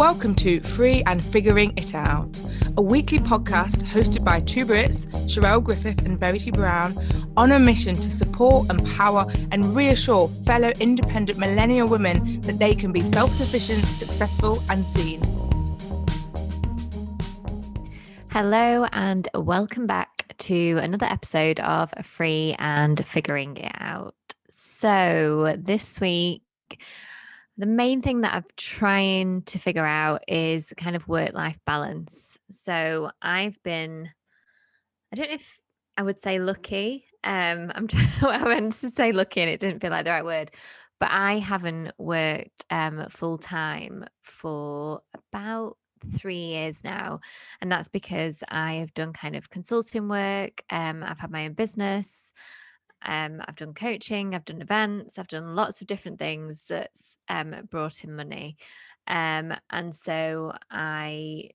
Welcome to Free and Figuring It Out, a weekly podcast hosted by two Brits, Sherelle Griffith and Verity Brown, on a mission to support, empower, and reassure fellow independent millennial women that they can be self sufficient, successful, and seen. Hello, and welcome back to another episode of Free and Figuring It Out. So, this week, the main thing that I'm trying to figure out is kind of work life balance. So I've been, I don't know if I would say lucky. Um, I'm I went to say lucky and it didn't feel like the right word, but I haven't worked um, full time for about three years now. And that's because I have done kind of consulting work. Um, I've had my own business. Um, I've done coaching, I've done events, I've done lots of different things that's um, brought in money. Um, and so I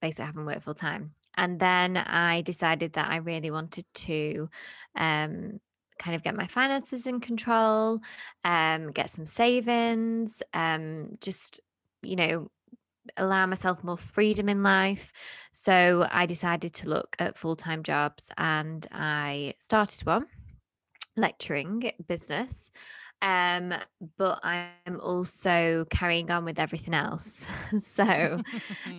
basically haven't worked full time. And then I decided that I really wanted to um, kind of get my finances in control, um, get some savings, um, just, you know, allow myself more freedom in life. So I decided to look at full time jobs and I started one lecturing business um but i'm also carrying on with everything else. So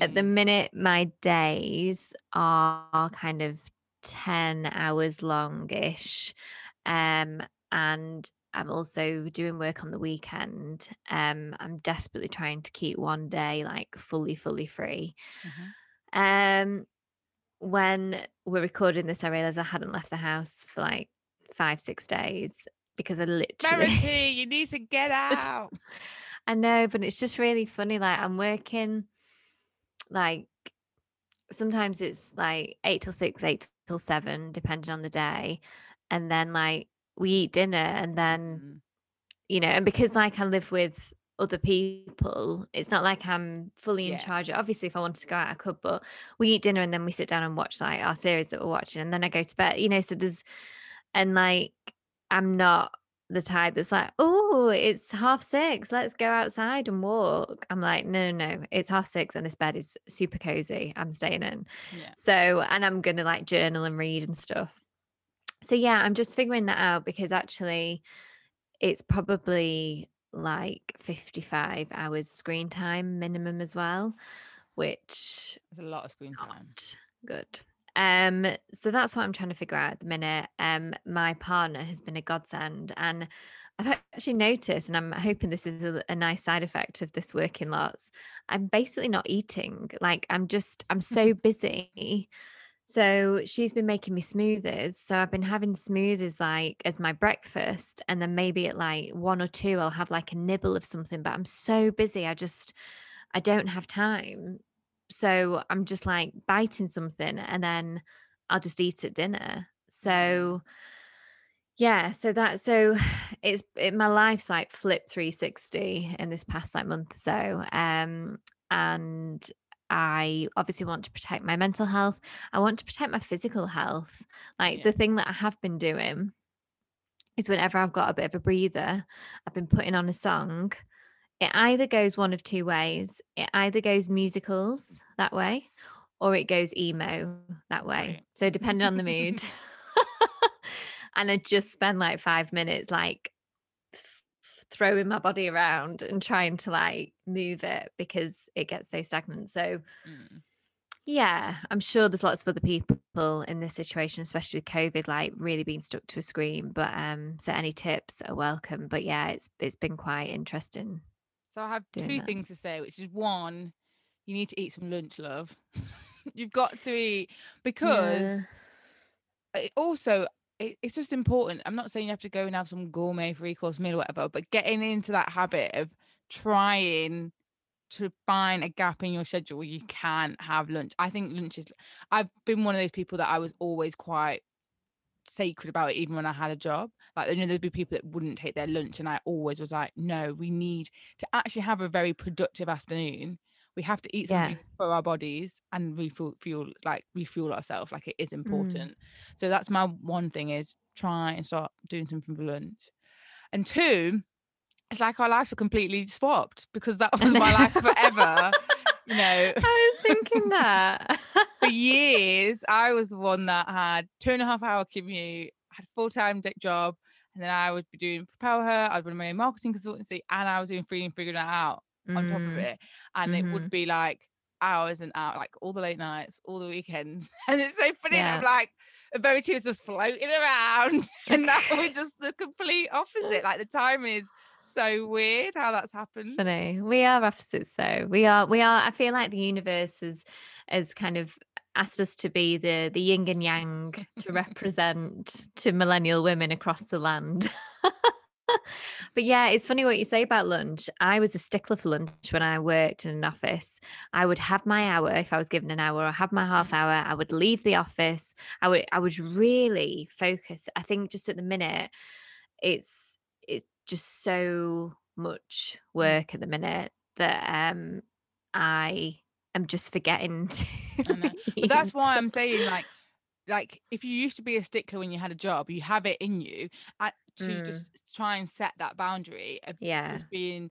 at the minute my days are kind of 10 hours longish um and i'm also doing work on the weekend. Um i'm desperately trying to keep one day like fully fully free. Mm-hmm. um when we're recording this i realized i hadn't left the house for like five, six days because I literally. Verity, you need to get out. I know, but it's just really funny. Like I'm working, like sometimes it's like eight till six, eight till seven, depending on the day, and then like we eat dinner, and then mm. you know, and because like I live with other people. It's not like I'm fully in yeah. charge. Obviously, if I wanted to go out, I could, but we eat dinner and then we sit down and watch like our series that we're watching, and then I go to bed. You know, so there's and like, I'm not the type that's like, oh, it's half six. Let's go outside and walk. I'm like, no, no, no. It's half six and this bed is super cozy. I'm staying in. Yeah. So, and I'm going to like journal and read and stuff. So, yeah, I'm just figuring that out because actually it's probably like 55 hours screen time minimum as well, which is a lot of screen time. Good. Um, so that's what I'm trying to figure out at the minute. Um, my partner has been a godsend, and I've actually noticed, and I'm hoping this is a, a, nice side effect of this working lots. I'm basically not eating. Like I'm just, I'm so busy. So she's been making me smoothies. So I've been having smoothies like as my breakfast, and then maybe at like one or two, I'll have like a nibble of something. But I'm so busy, I just, I don't have time so I'm just like biting something and then I'll just eat at dinner. So yeah, so that so it's it, my life's like flipped 360 in this past like month or so. Um and I obviously want to protect my mental health. I want to protect my physical health. Like yeah. the thing that I have been doing is whenever I've got a bit of a breather, I've been putting on a song it either goes one of two ways. It either goes musicals that way or it goes emo that way. Right. So depending on the mood. and I just spend like five minutes like throwing my body around and trying to like move it because it gets so stagnant. So mm. yeah, I'm sure there's lots of other people in this situation, especially with COVID, like really being stuck to a screen. But um, so any tips are welcome. But yeah, it's it's been quite interesting so I have two that. things to say, which is one, you need to eat some lunch, love. You've got to eat because yeah. it also it, it's just important. I'm not saying you have to go and have some gourmet three course meal or whatever, but getting into that habit of trying to find a gap in your schedule where you can have lunch. I think lunch is I've been one of those people that I was always quite sacred about it even when I had a job. Like, you know, there'd be people that wouldn't take their lunch, and I always was like, no, we need to actually have a very productive afternoon. We have to eat something yeah. for our bodies and refuel, fuel, like refuel ourselves. Like it is mm. important. Mm. So that's my one thing is try and start doing something for lunch. And two, it's like our lives are completely swapped because that was my life forever. you know, I was thinking that years, I was the one that had two and a half hour commute, had a full time job, and then I would be doing Propel Her, I was running my own marketing consultancy, and I was doing free and figuring it out mm. on top of mm. it. And mm-hmm. it would mm-hmm. be like hours and hours, like all the late nights, all the weekends. And it's so funny. Yeah. I'm like, a very two is just floating around, and now we're just the complete opposite. Like the timing is so weird how that's happened. Funny. We are opposites though. We are we are I feel like the universe is is kind of asked us to be the the yin and yang to represent to millennial women across the land. but yeah, it's funny what you say about lunch. I was a stickler for lunch when I worked in an office. I would have my hour if I was given an hour, or have my half hour. I would leave the office. I would I would really focus. I think just at the minute, it's it's just so much mm. work at the minute that um I am just forgetting to. that's why I'm saying like like if you used to be a stickler when you had a job, you have it in you at, to mm. just try and set that boundary. Yeah, being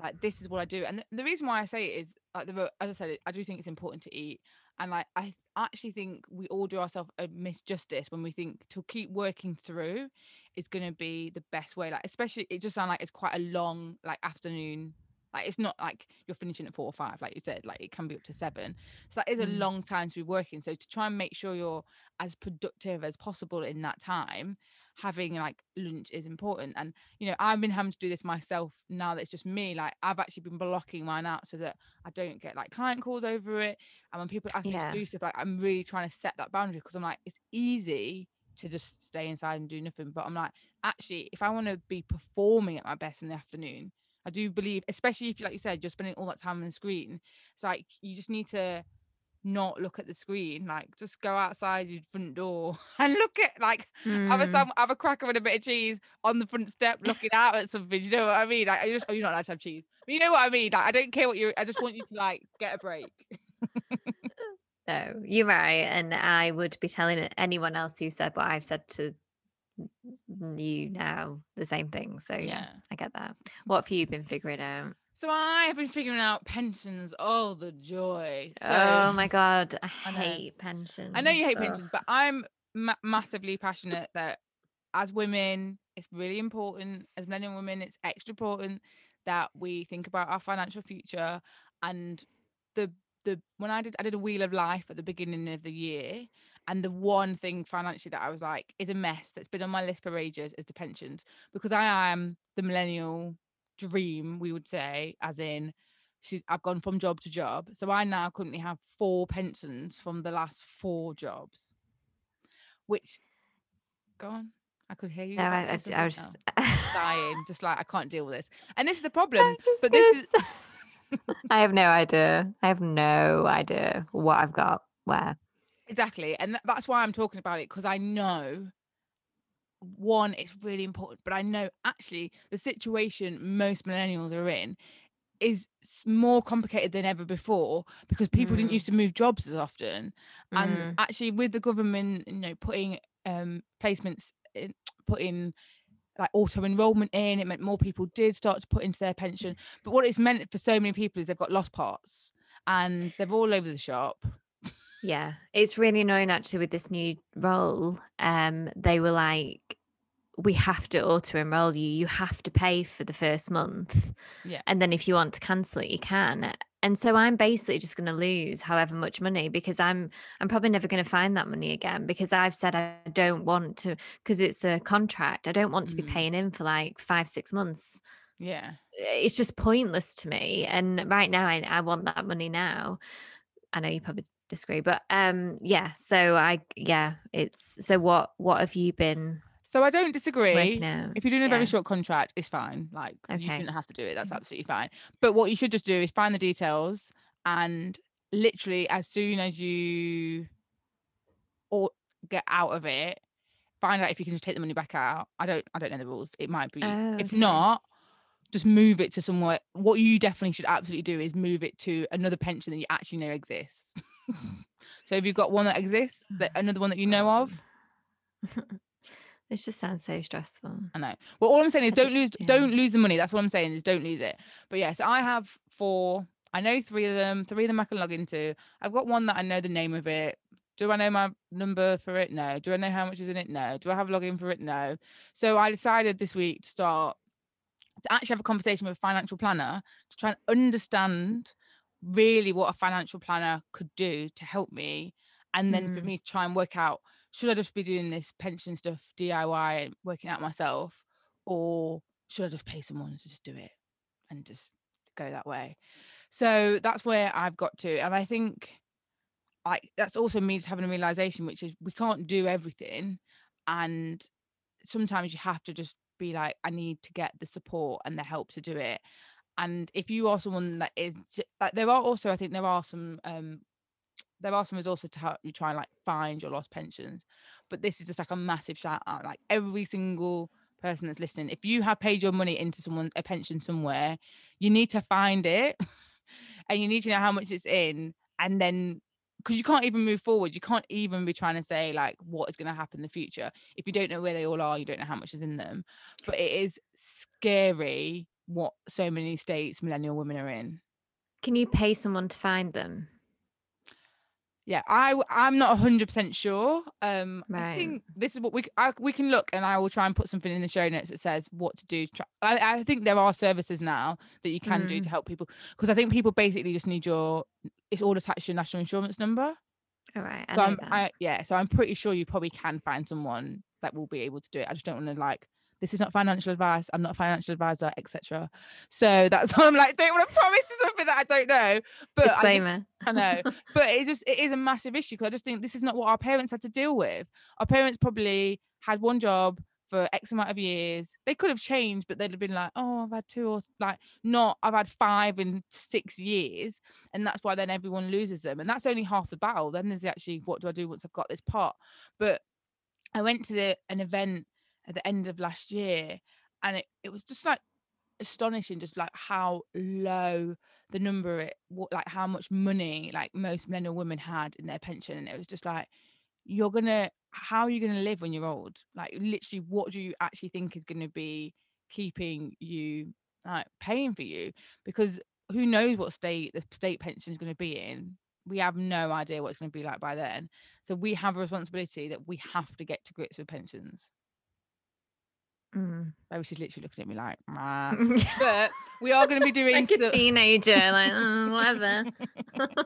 like this is what I do, and the, the reason why I say it is like the as I said, I do think it's important to eat, and like I actually think we all do ourselves a misjustice when we think to keep working through is going to be the best way. Like especially, it just sounds like it's quite a long like afternoon like it's not like you're finishing at four or five, like you said, like it can be up to seven. So that is a mm. long time to be working. So to try and make sure you're as productive as possible in that time, having like lunch is important. And you know, I've been having to do this myself now that it's just me. Like I've actually been blocking mine out so that I don't get like client calls over it. And when people ask me to do stuff, like I'm really trying to set that boundary because I'm like, it's easy to just stay inside and do nothing. But I'm like, actually, if I want to be performing at my best in the afternoon, I do believe, especially if, you like you said, you're spending all that time on the screen. It's like you just need to not look at the screen. Like just go outside your front door and look at like mm. have a hmm. some have a cracker and a bit of cheese on the front step, looking out at something. You know what I mean? Like I just oh, you're not allowed to have cheese, but you know what I mean. Like I don't care what you. I just want you to like get a break. no, you're right, and I would be telling anyone else who said what I've said to you now the same thing. So yeah, yeah, I get that. What have you been figuring out? So I have been figuring out pensions. Oh, the joy! So, oh my god, I, I hate pensions. I know you hate Ugh. pensions, but I'm ma- massively passionate that as women, it's really important. As men and women, it's extra important that we think about our financial future. And the the when I did I did a wheel of life at the beginning of the year, and the one thing financially that I was like is a mess that's been on my list for ages is the pensions because I am the millennial dream, we would say, as in she's I've gone from job to job. So I now currently have four pensions from the last four jobs. Which go on. I could hear you. No, I, I, I, was dying, just like I can't deal with this. And this is the problem. But this is I have no idea. I have no idea what I've got where. Exactly. And that's why I'm talking about it because I know one, it's really important, but I know actually the situation most millennials are in is more complicated than ever before because people mm. didn't used to move jobs as often and mm. actually with the government you know putting um placements in, putting like auto enrollment in it meant more people did start to put into their pension but what it's meant for so many people is they've got lost parts and they're all over the shop yeah, it's really annoying actually with this new role. Um, they were like, we have to auto enroll you. You have to pay for the first month. Yeah. And then if you want to cancel it, you can. And so I'm basically just going to lose however much money because I'm I'm probably never going to find that money again because I've said I don't want to because it's a contract. I don't want to mm. be paying in for like 5 6 months. Yeah. It's just pointless to me and right now I, I want that money now. I know you probably disagree but um yeah so i yeah it's so what what have you been so I don't disagree. If you're doing a yeah. very short contract, it's fine. Like okay. you shouldn't have to do it. That's mm-hmm. absolutely fine. But what you should just do is find the details and literally as soon as you or get out of it, find out if you can just take the money back out. I don't I don't know the rules. It might be. Oh, if not, just move it to somewhere. What you definitely should absolutely do is move it to another pension that you actually know exists. so have you got one that exists? That another one that you know of? this just sounds so stressful. I know. Well, all I'm saying is don't lose yeah. don't lose the money. That's what I'm saying is don't lose it. But yes, yeah, so I have four I know three of them. Three of them I can log into. I've got one that I know the name of it. Do I know my number for it? No. Do I know how much is in it? No. Do I have a login for it? No. So I decided this week to start to actually have a conversation with a financial planner to try and understand really what a financial planner could do to help me. And then mm. for me to try and work out should I just be doing this pension stuff DIY and working out myself, or should I just pay someone to just do it and just go that way? So that's where I've got to. And I think like that's also me just having a realization, which is we can't do everything. And sometimes you have to just be like, I need to get the support and the help to do it. And if you are someone that is like there are also, I think there are some um there are some resources to help you try and like find your lost pensions. But this is just like a massive shout out. Like every single person that's listening, if you have paid your money into someone's a pension somewhere, you need to find it and you need to know how much it's in and then because you can't even move forward you can't even be trying to say like what is going to happen in the future if you don't know where they all are you don't know how much is in them but it is scary what so many states millennial women are in can you pay someone to find them yeah i i'm not 100% sure um right. i think this is what we I, we can look and i will try and put something in the show notes that says what to do to try, I, I think there are services now that you can mm. do to help people because i think people basically just need your it's all attached to your national insurance number all right I so I'm, I, yeah so i'm pretty sure you probably can find someone that will be able to do it i just don't want to like this is not financial advice. I'm not a financial advisor, etc. So that's why I'm like, don't want to promise something that I don't know. But disclaimer. I, I know, but it just it is a massive issue because I just think this is not what our parents had to deal with. Our parents probably had one job for X amount of years. They could have changed, but they'd have been like, oh, I've had two or like not, I've had five in six years. And that's why then everyone loses them. And that's only half the battle. Then there's actually what do I do once I've got this pot? But I went to the, an event at the end of last year and it, it was just like astonishing just like how low the number it like how much money like most men and women had in their pension and it was just like you're gonna how are you gonna live when you're old? Like literally what do you actually think is gonna be keeping you like paying for you? Because who knows what state the state pension is going to be in? We have no idea what it's going to be like by then. So we have a responsibility that we have to get to grips with pensions Mm. Maybe she's literally looking at me like, but we are going to be doing like a teenager, like mm, whatever.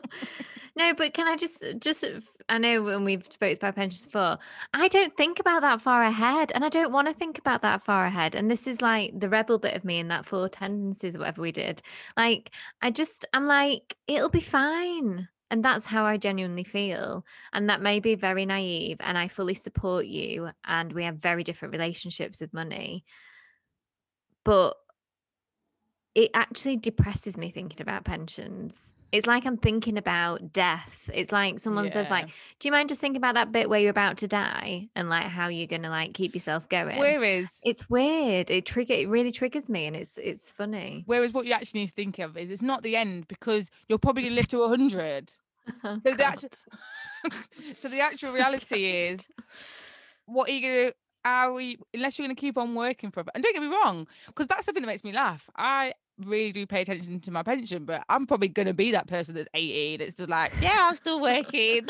no, but can I just, just, I know when we've spoke about pensions before, I don't think about that far ahead, and I don't want to think about that far ahead. And this is like the rebel bit of me in that four tendencies, whatever we did. Like, I just, I'm like, it'll be fine. And that's how I genuinely feel. And that may be very naive. And I fully support you. And we have very different relationships with money. But it actually depresses me thinking about pensions. It's like I'm thinking about death. It's like someone says, like, do you mind just thinking about that bit where you're about to die and like how you're gonna like keep yourself going? Whereas It's weird. It trigger it really triggers me and it's it's funny. whereas what you actually need to think of is it's not the end because you're probably gonna live to hundred. Oh, so the actual, so the actual reality is, what are you gonna? Are we? Unless you're gonna keep on working for it. And don't get me wrong, because that's something that makes me laugh. I really do pay attention to my pension, but I'm probably gonna be that person that's 80 that's just like, yeah, I'm still working.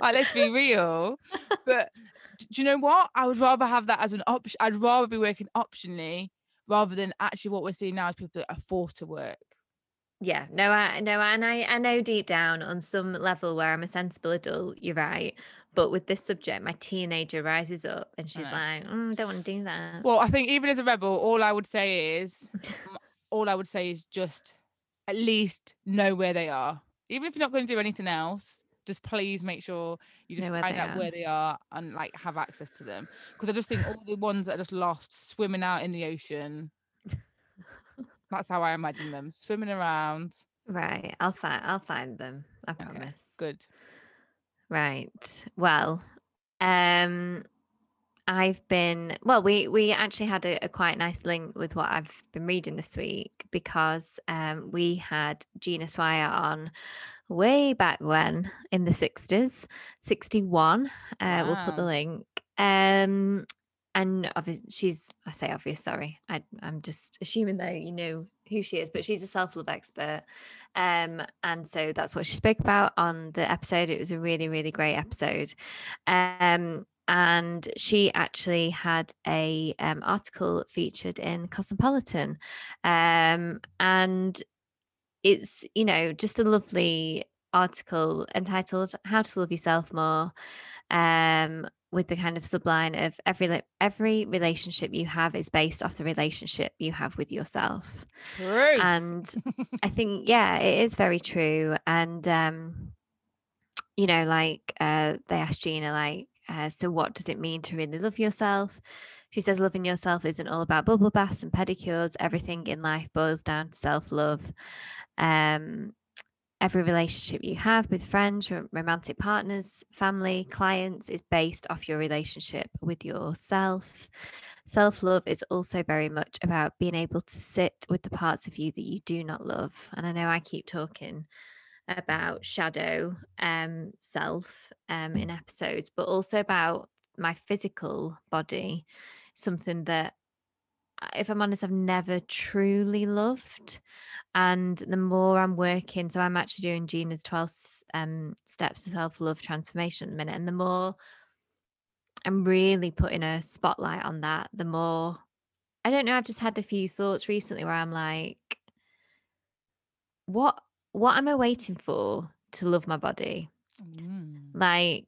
like, let's be real. But do you know what? I would rather have that as an option. I'd rather be working optionally rather than actually what we're seeing now is people that are forced to work. Yeah, no, I no, and I I know deep down on some level where I'm a sensible adult, you're right. But with this subject, my teenager rises up and she's like, mm, "Don't want to do that." Well, I think even as a rebel, all I would say is, all I would say is just at least know where they are. Even if you're not going to do anything else, just please make sure you just find out are. where they are and like have access to them. Because I just think all the ones that are just lost, swimming out in the ocean, that's how I imagine them swimming around. Right. I'll find I'll find them. I okay, promise. Good. Right. Well, um I've been well, we we actually had a, a, quite nice link with what I've been reading this week because um we had Gina Swire on way back when in the 60s, 61. Uh wow. we'll put the link. Um and obviously she's i say obvious sorry I, i'm just assuming that you know who she is, but she's a self love expert. Um, and so that's what she spoke about on the episode. It was a really, really great episode. Um, and she actually had a um, article featured in Cosmopolitan, um, and it's you know just a lovely article entitled "How to Love Yourself More." Um, with the kind of subline of every every relationship you have is based off the relationship you have with yourself. True. and i think yeah it is very true. And um you know like uh they asked gina like uh, so what does it mean to really love yourself? She says loving yourself isn't all about bubble baths and pedicures. Everything in life boils down to self-love. Um every relationship you have with friends, romantic partners, family, clients is based off your relationship with yourself. Self love is also very much about being able to sit with the parts of you that you do not love. And I know I keep talking about shadow um, self um, in episodes, but also about my physical body, something that, if I'm honest, I've never truly loved and the more i'm working so i'm actually doing gina's 12 um, steps to self-love transformation at the minute and the more i'm really putting a spotlight on that the more i don't know i've just had a few thoughts recently where i'm like what what am i waiting for to love my body mm. like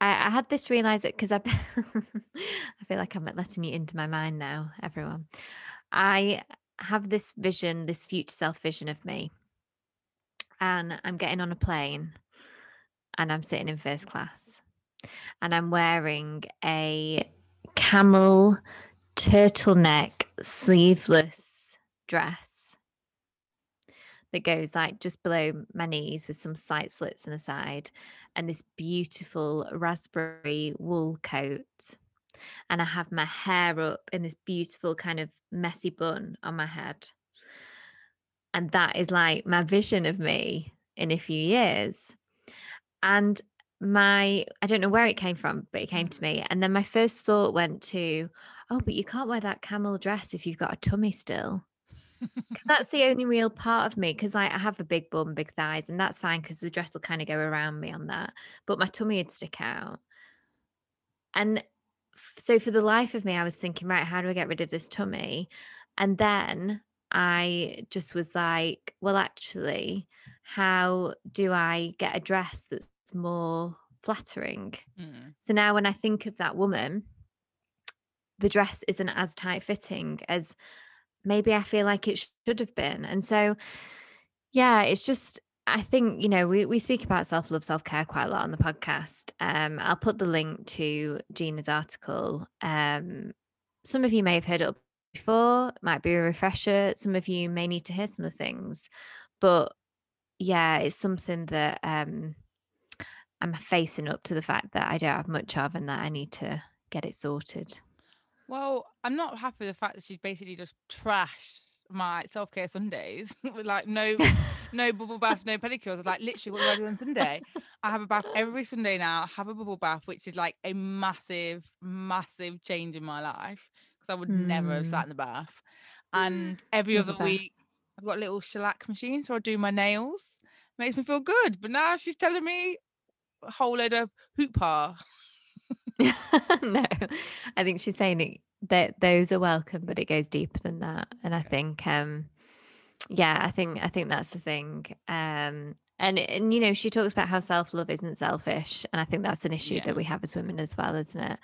I, I had this realize it because I, I feel like I'm letting you into my mind now, everyone. I have this vision, this future self vision of me. And I'm getting on a plane and I'm sitting in first class and I'm wearing a camel turtleneck sleeveless dress that goes like just below my knees with some side slits on the side and this beautiful raspberry wool coat and I have my hair up in this beautiful kind of messy bun on my head. And that is like my vision of me in a few years. And my, I don't know where it came from, but it came to me. And then my first thought went to, oh, but you can't wear that camel dress if you've got a tummy still. Because that's the only real part of me. Because I, I have a big bum, big thighs, and that's fine because the dress will kind of go around me on that. But my tummy would stick out. And so for the life of me, I was thinking, right, how do I get rid of this tummy? And then I just was like, well, actually, how do I get a dress that's more flattering? Mm. So now when I think of that woman, the dress isn't as tight fitting as maybe I feel like it should have been. And so, yeah, it's just I think, you know, we, we speak about self love, self care quite a lot on the podcast. Um, I'll put the link to Gina's article. Um, some of you may have heard it before, might be a refresher. Some of you may need to hear some of the things. But yeah, it's something that um, I'm facing up to the fact that I don't have much of and that I need to get it sorted. Well, I'm not happy with the fact that she's basically just trashed my self care Sundays with like no no bubble bath, no pedicures. I was like, literally, what do I do on Sunday? I have a bath every Sunday now. I have a bubble bath, which is like a massive, massive change in my life because I would mm. never have sat hmm. in the bath. And every other week, I've got a little shellac machine, so I do my nails. Makes me feel good. But now she's telling me a whole load of hoop no, I think she's saying it that those are welcome, but it goes deeper than that. And I think, um, yeah, I think I think that's the thing. Um, and and you know, she talks about how self love isn't selfish, and I think that's an issue yeah. that we have as women as well, isn't it?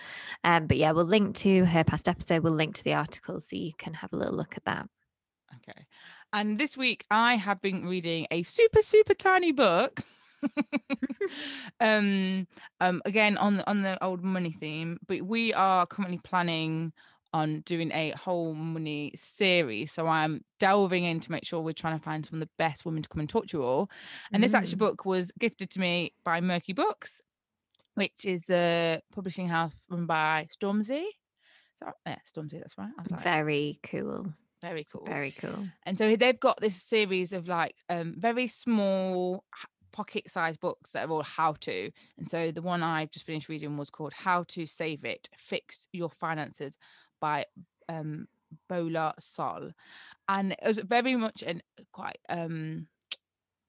Um, but yeah, we'll link to her past episode. We'll link to the article so you can have a little look at that. Okay. And this week I have been reading a super super tiny book. um um again on the on the old money theme but we are currently planning on doing a whole money series so i'm delving in to make sure we're trying to find some of the best women to come and talk to you all and mm. this actually mm. book was gifted to me by Merky Books which is the publishing house run by stormzy so, yeah stormzy that's right like, very cool very cool very cool and so they've got this series of like um very small pocket sized books that are all how to. And so the one I've just finished reading was called How to Save It Fix Your Finances by um, Bola Sol. And it was very much an quite um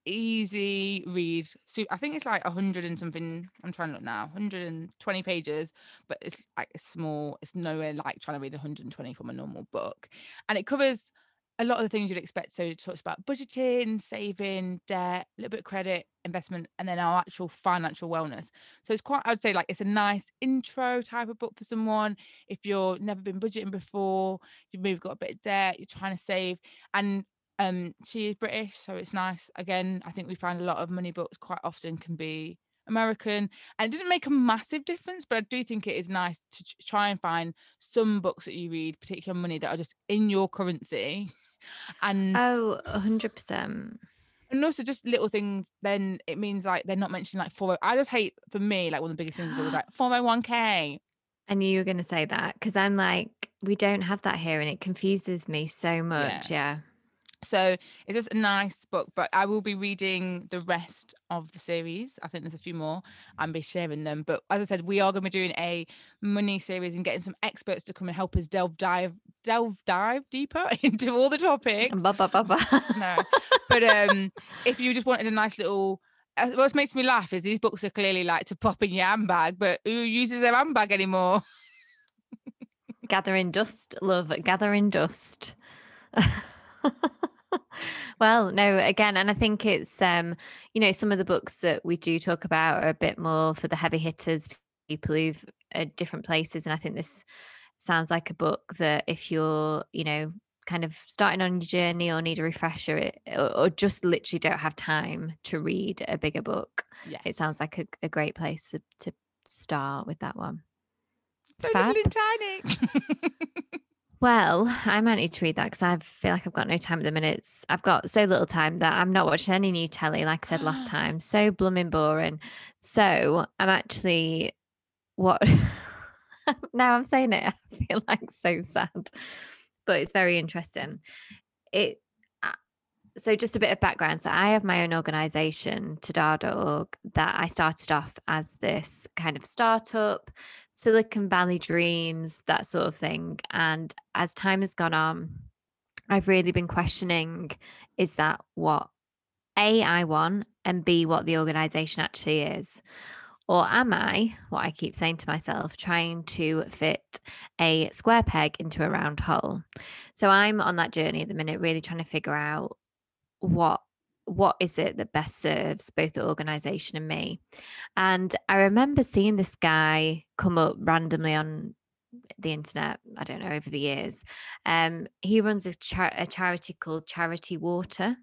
easy read. So I think it's like a hundred and something. I'm trying to look now, 120 pages, but it's like small. It's nowhere like trying to read 120 from a normal book, and it covers a lot of the things you'd expect. So it talks about budgeting, saving, debt, a little bit of credit, investment, and then our actual financial wellness. So it's quite, I'd say, like it's a nice intro type of book for someone. If you've never been budgeting before, you've maybe got a bit of debt, you're trying to save, and um, she is British, so it's nice. Again, I think we find a lot of money books quite often can be American, and it doesn't make a massive difference, but I do think it is nice to try and find some books that you read, particularly on money, that are just in your currency. And oh, 100%. And also just little things, then it means like they're not mentioning like four. Oh, I just hate for me, like one of the biggest things is always like 401k. I knew you were going to say that because I'm like, we don't have that here and it confuses me so much. Yeah. yeah. So it's just a nice book, but I will be reading the rest of the series. I think there's a few more and be sharing them. But as I said, we are going to be doing a money series and getting some experts to come and help us delve dive delve dive deeper into all the topics. Ba, ba, ba, ba. no, but um, if you just wanted a nice little uh, what makes me laugh is these books are clearly like to pop in your handbag, but who uses their handbag anymore? gathering dust, love, gathering dust. well, no, again, and I think it's um, you know, some of the books that we do talk about are a bit more for the heavy hitters, people who've at different places. And I think this sounds like a book that if you're, you know, kind of starting on your journey or need a refresher it, or, or, just literally don't have time to read a bigger book, yes. it sounds like a, a great place to, to start with that one. So Fab. little and tiny. Well, I might need to read that because I feel like I've got no time at the minutes. I've got so little time that I'm not watching any new telly, like I said last time. So blooming boring. So I'm actually what now I'm saying it, I feel like so sad. But it's very interesting. It so just a bit of background. So I have my own organization, Tadar.org, that I started off as this kind of startup Silicon Valley dreams, that sort of thing. And as time has gone on, I've really been questioning is that what A, I want, and B, what the organization actually is? Or am I, what I keep saying to myself, trying to fit a square peg into a round hole? So I'm on that journey at the minute, really trying to figure out what what is it that best serves both the organization and me. And i remember seeing this guy come up randomly on the internet i don't know over the years. Um he runs a, char- a charity called charity water.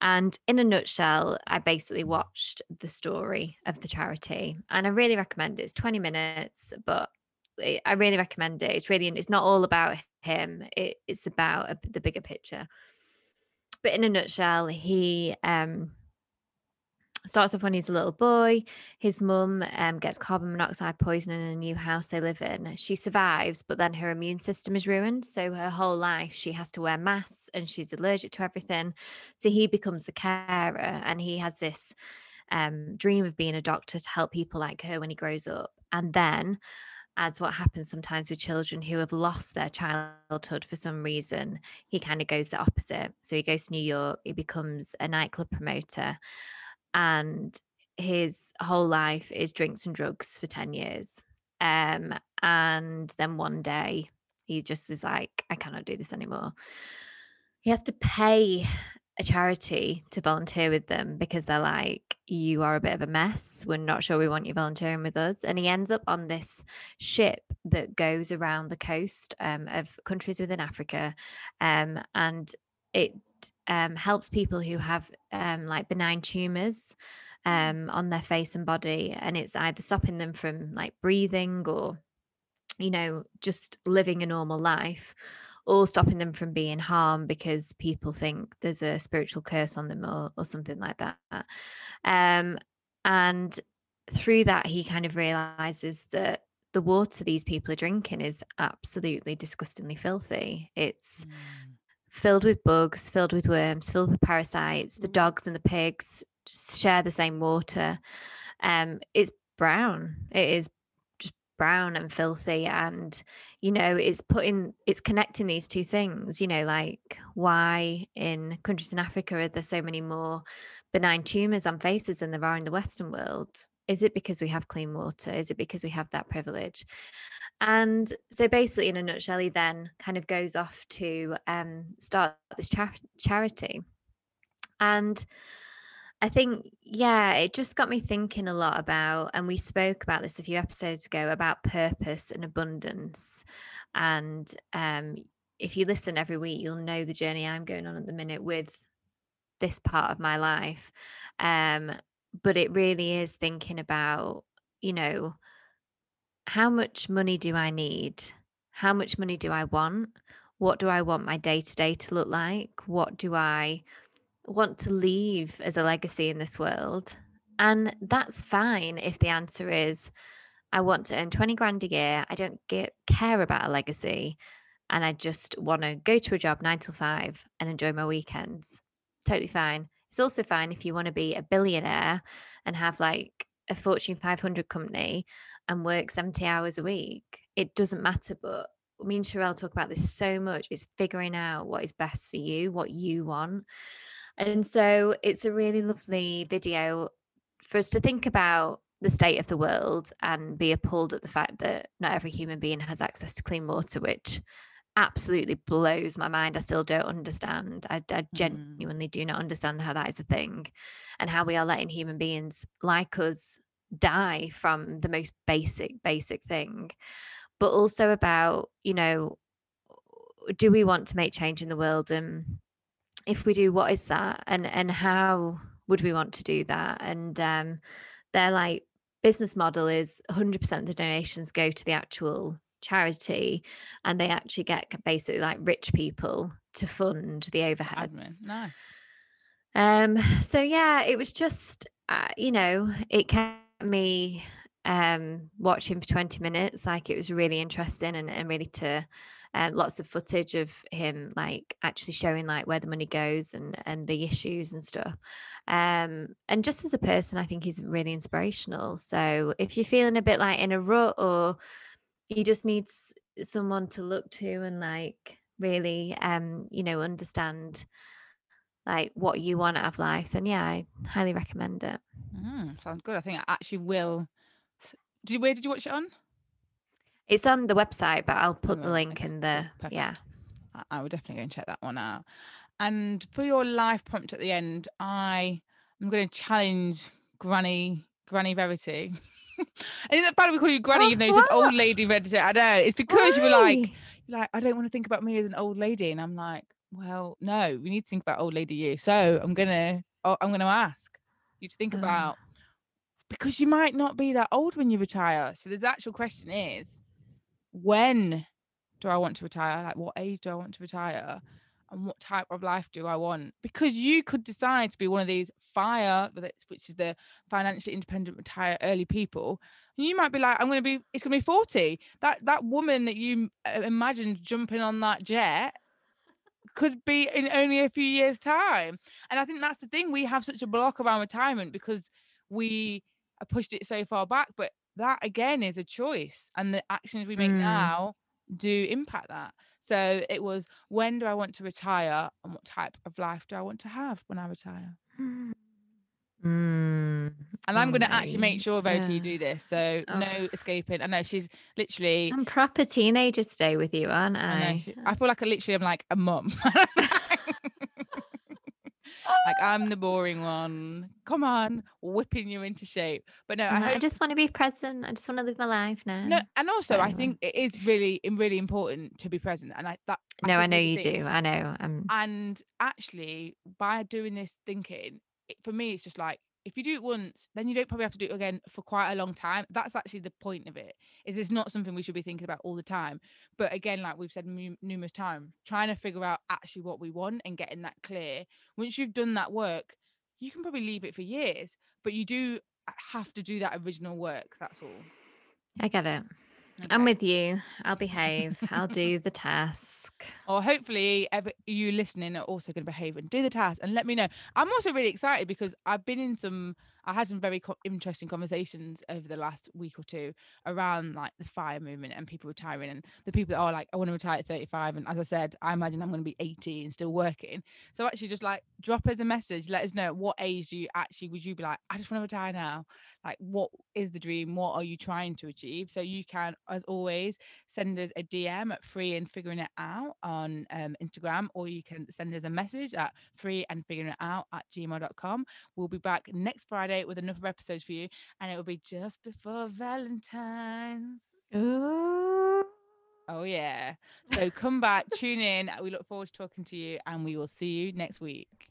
And in a nutshell i basically watched the story of the charity. And i really recommend it. It's 20 minutes but I really recommend it. It's really, it's not all about him. It, it's about a, the bigger picture but in a nutshell, he um, starts off when he's a little boy. His mum um, gets carbon monoxide poisoning in a new house they live in. She survives, but then her immune system is ruined. So her whole life she has to wear masks and she's allergic to everything. So he becomes the carer and he has this um, dream of being a doctor to help people like her when he grows up. And then as what happens sometimes with children who have lost their childhood for some reason, he kind of goes the opposite. So he goes to New York, he becomes a nightclub promoter, and his whole life is drinks and drugs for 10 years. Um, and then one day he just is like, I cannot do this anymore. He has to pay a charity to volunteer with them because they're like, you are a bit of a mess. We're not sure we want you volunteering with us. And he ends up on this ship that goes around the coast um, of countries within Africa. Um, and it um, helps people who have um, like benign tumors um, on their face and body. And it's either stopping them from like breathing or, you know, just living a normal life or stopping them from being harmed because people think there's a spiritual curse on them or, or something like that. Um, and through that, he kind of realizes that the water these people are drinking is absolutely disgustingly filthy. It's mm. filled with bugs, filled with worms, filled with parasites. The mm. dogs and the pigs share the same water. Um, it's brown. It is brown and filthy and you know it's putting it's connecting these two things you know like why in countries in africa are there so many more benign tumors on faces than there are in the western world? Is it because we have clean water? Is it because we have that privilege? And so basically in a nutshell he then kind of goes off to um, start this char- charity. And I think, yeah, it just got me thinking a lot about, and we spoke about this a few episodes ago about purpose and abundance. And um, if you listen every week, you'll know the journey I'm going on at the minute with this part of my life. Um, but it really is thinking about, you know, how much money do I need? How much money do I want? What do I want my day to day to look like? What do I want to leave as a legacy in this world. And that's fine if the answer is, I want to earn 20 grand a year. I don't get, care about a legacy. And I just want to go to a job nine till five and enjoy my weekends. Totally fine. It's also fine if you want to be a billionaire and have like a Fortune 500 company and work 70 hours a week. It doesn't matter. But me and Sharelle talk about this so much is figuring out what is best for you, what you want. And so it's a really lovely video for us to think about the state of the world and be appalled at the fact that not every human being has access to clean water, which absolutely blows my mind. I still don't understand. I, I mm. genuinely mm. do not understand how that is a thing and how we are letting human beings like us die from the most basic, basic thing. But also about, you know, do we want to make change in the world and if we do what is that? And and how would we want to do that? And um their like business model is 100% of the donations go to the actual charity and they actually get basically like rich people to fund the overheads. Admin. nice. Um so yeah it was just uh, you know it kept me um watching for 20 minutes. Like it was really interesting and, and really to um, lots of footage of him like actually showing like where the money goes and and the issues and stuff. Um and just as a person i think he's really inspirational. So if you're feeling a bit like in a rut or you just need someone to look to and like really um you know understand like what you want out of life then yeah i highly recommend it. Mm, sounds good. I think i actually will did you, where did you watch it on it's on the website, but I'll put the link in the Perfect. yeah. I will definitely go and check that one out. And for your life prompt at the end, I am going to challenge Granny Granny Verity. is it bad we call you Granny, even though you're just old lady Verity? I know it's because Why? you were like, like I don't want to think about me as an old lady, and I'm like, well, no, we need to think about old lady you. So I'm gonna, oh, I'm gonna ask you to think oh. about because you might not be that old when you retire. So the actual question is, when do I want to retire? Like, what age do I want to retire? And what type of life do I want? Because you could decide to be one of these fire, which is the financially independent retire early people. And you might be like, I'm going to be, it's going to be 40. That that woman that you uh, imagined jumping on that jet could be in only a few years' time. And I think that's the thing. We have such a block around retirement because we pushed it so far back. But that again is a choice and the actions we make mm. now do impact that so it was when do i want to retire and what type of life do i want to have when i retire mm. and i'm going to actually make sure Verity yeah. you do this so oh. no escaping i know she's literally i'm proper teenager stay with you aren't i I, she, I feel like i literally am like a mum like I'm the boring one. Come on, whipping you into shape. But no, I, hope... I just want to be present. I just want to live my life now. No, and also. I think it is really, really important to be present. And I that I no, I know you do. I know. Um... And actually, by doing this thinking, it, for me, it's just like if you do it once, then you don't probably have to do it again for quite a long time. That's actually the point of it. Is it's not something we should be thinking about all the time. But again, like we've said m- numerous times, trying to figure out actually what we want and getting that clear. Once you've done that work, you can probably leave it for years, but you do have to do that original work. That's all. I get it. Okay. I'm with you. I'll behave. I'll do the task. Or hopefully, you listening are also going to behave and do the task and let me know. I'm also really excited because I've been in some. I had some very co- interesting conversations over the last week or two around like the fire movement and people retiring and the people that are like, I want to retire at 35. And as I said, I imagine I'm going to be 80 and still working. So actually just like drop us a message, let us know what age you actually would you be like, I just want to retire now. Like what is the dream? What are you trying to achieve? So you can, as always, send us a DM at free and figuring it out on um, Instagram, or you can send us a message at free and figuring it out at gmail.com. We'll be back next Friday with another episode for you, and it will be just before Valentine's. Ooh. Oh, yeah. So come back, tune in. We look forward to talking to you, and we will see you next week.